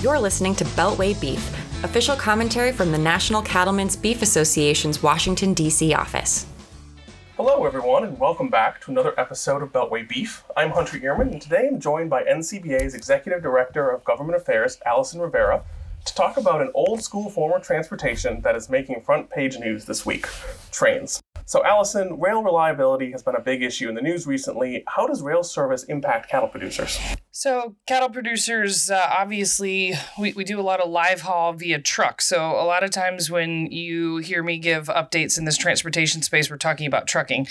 You're listening to Beltway Beef, official commentary from the National Cattlemen's Beef Association's Washington, D.C. office. Hello, everyone, and welcome back to another episode of Beltway Beef. I'm Hunter Ihrman, and today I'm joined by NCBA's Executive Director of Government Affairs, Allison Rivera, to talk about an old school form of transportation that is making front page news this week trains. So, Allison, rail reliability has been a big issue in the news recently. How does rail service impact cattle producers? So, cattle producers, uh, obviously, we, we do a lot of live haul via truck. So, a lot of times when you hear me give updates in this transportation space, we're talking about trucking.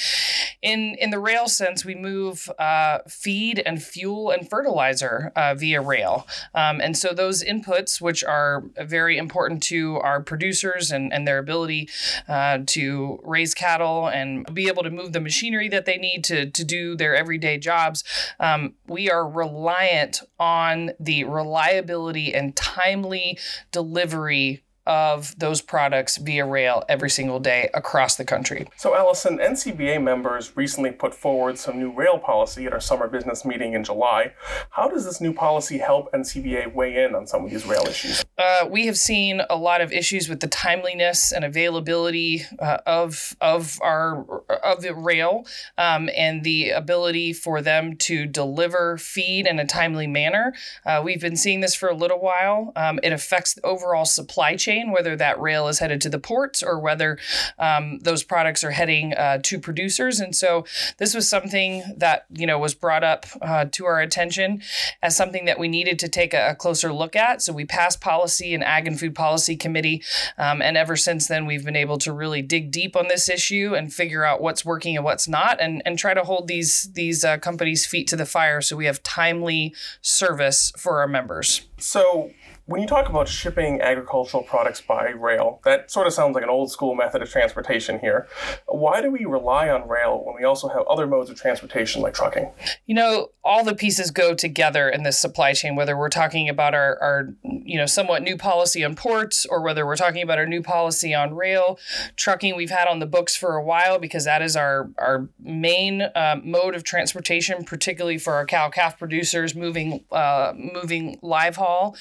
In, in the rail sense, we move uh, feed and fuel and fertilizer uh, via rail. Um, and so, those inputs, which are very important to our producers and, and their ability uh, to raise cattle and be able to move the machinery that they need to, to do their everyday jobs, um, we are reliant on the reliability and timely delivery of those products via rail every single day across the country. So, Allison, NCBA members recently put forward some new rail policy at our summer business meeting in July. How does this new policy help NCBA weigh in on some of these rail issues? Uh, we have seen a lot of issues with the timeliness and availability uh, of of our of the rail um, and the ability for them to deliver feed in a timely manner. Uh, we've been seeing this for a little while. Um, it affects the overall supply chain whether that rail is headed to the ports or whether um, those products are heading uh, to producers. And so this was something that you know was brought up uh, to our attention as something that we needed to take a, a, closer look at. So we passed policy in Ag and Food Policy Committee, um, and ever since then we've been able to really dig deep on this issue and figure out what's working and what's not, and and try to hold these these uh, companies' feet to the fire so we have timely service for our members. So when you talk about shipping agricultural products by rail, that sort of sounds like an old school method of transportation here. Why do we rely on rail when we also have other modes of transportation like trucking? You know, all the pieces go together in this supply chain, whether we're talking about our, our you know, somewhat new policy on ports or whether we're talking about our new policy on rail. Trucking we've had on the books for a while because that is our, our main uh, mode of transportation, particularly for our cow calf producers moving, uh, moving live haul.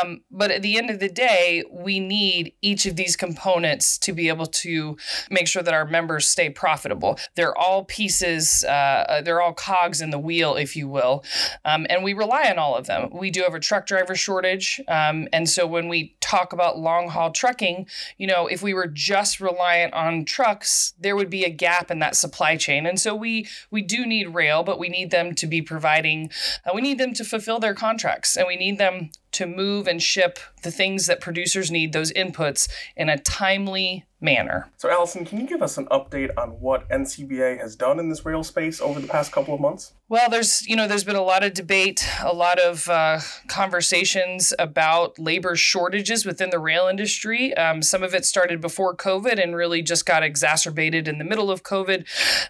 Um, but at the end of the day, we need each of these components to be able to make sure that our members stay profitable. They're all pieces, uh, they're all cogs in the wheel, if you will. Um, and we rely on all of them. We do have a truck driver shortage. Um, and so when we talk about long haul trucking, you know, if we were just reliant on trucks, there would be a gap in that supply chain. And so we we do need rail, but we need them to be providing, uh, we need them to fulfill their contracts and we need them to move and ship the things that producers need, those inputs, in a timely manner. So, Allison, can you give us an update on what NCBA has done in this rail space over the past couple of months? Well, there's you know there's been a lot of debate, a lot of uh, conversations about labor shortages within the rail industry. Um, some of it started before COVID and really just got exacerbated in the middle of COVID.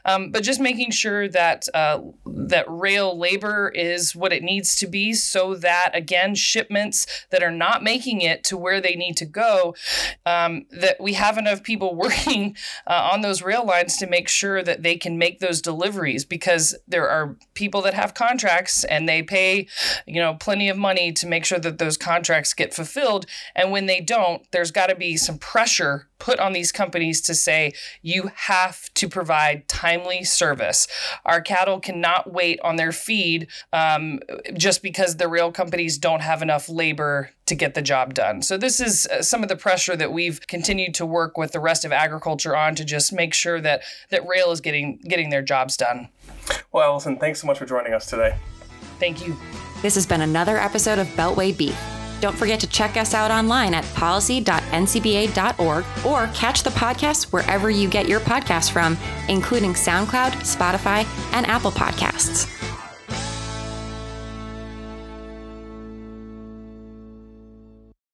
Um, but just making sure that uh, that rail labor is what it needs to be, so that again shipments that are not making it to where they need to go, um, that we have enough have people working uh, on those rail lines to make sure that they can make those deliveries because there are people that have contracts and they pay, you know, plenty of money to make sure that those contracts get fulfilled. And when they don't, there's got to be some pressure put on these companies to say you have to provide timely service. Our cattle cannot wait on their feed um, just because the rail companies don't have enough labor to get the job done. So this is uh, some of the pressure that we've continued to work with the rest of agriculture on to just make sure that that rail is getting getting their jobs done. Well, Allison, thanks so much for joining us today. Thank you. This has been another episode of Beltway Beef. Don't forget to check us out online at policy.ncba.org or catch the podcast wherever you get your podcasts from, including SoundCloud, Spotify, and Apple Podcasts.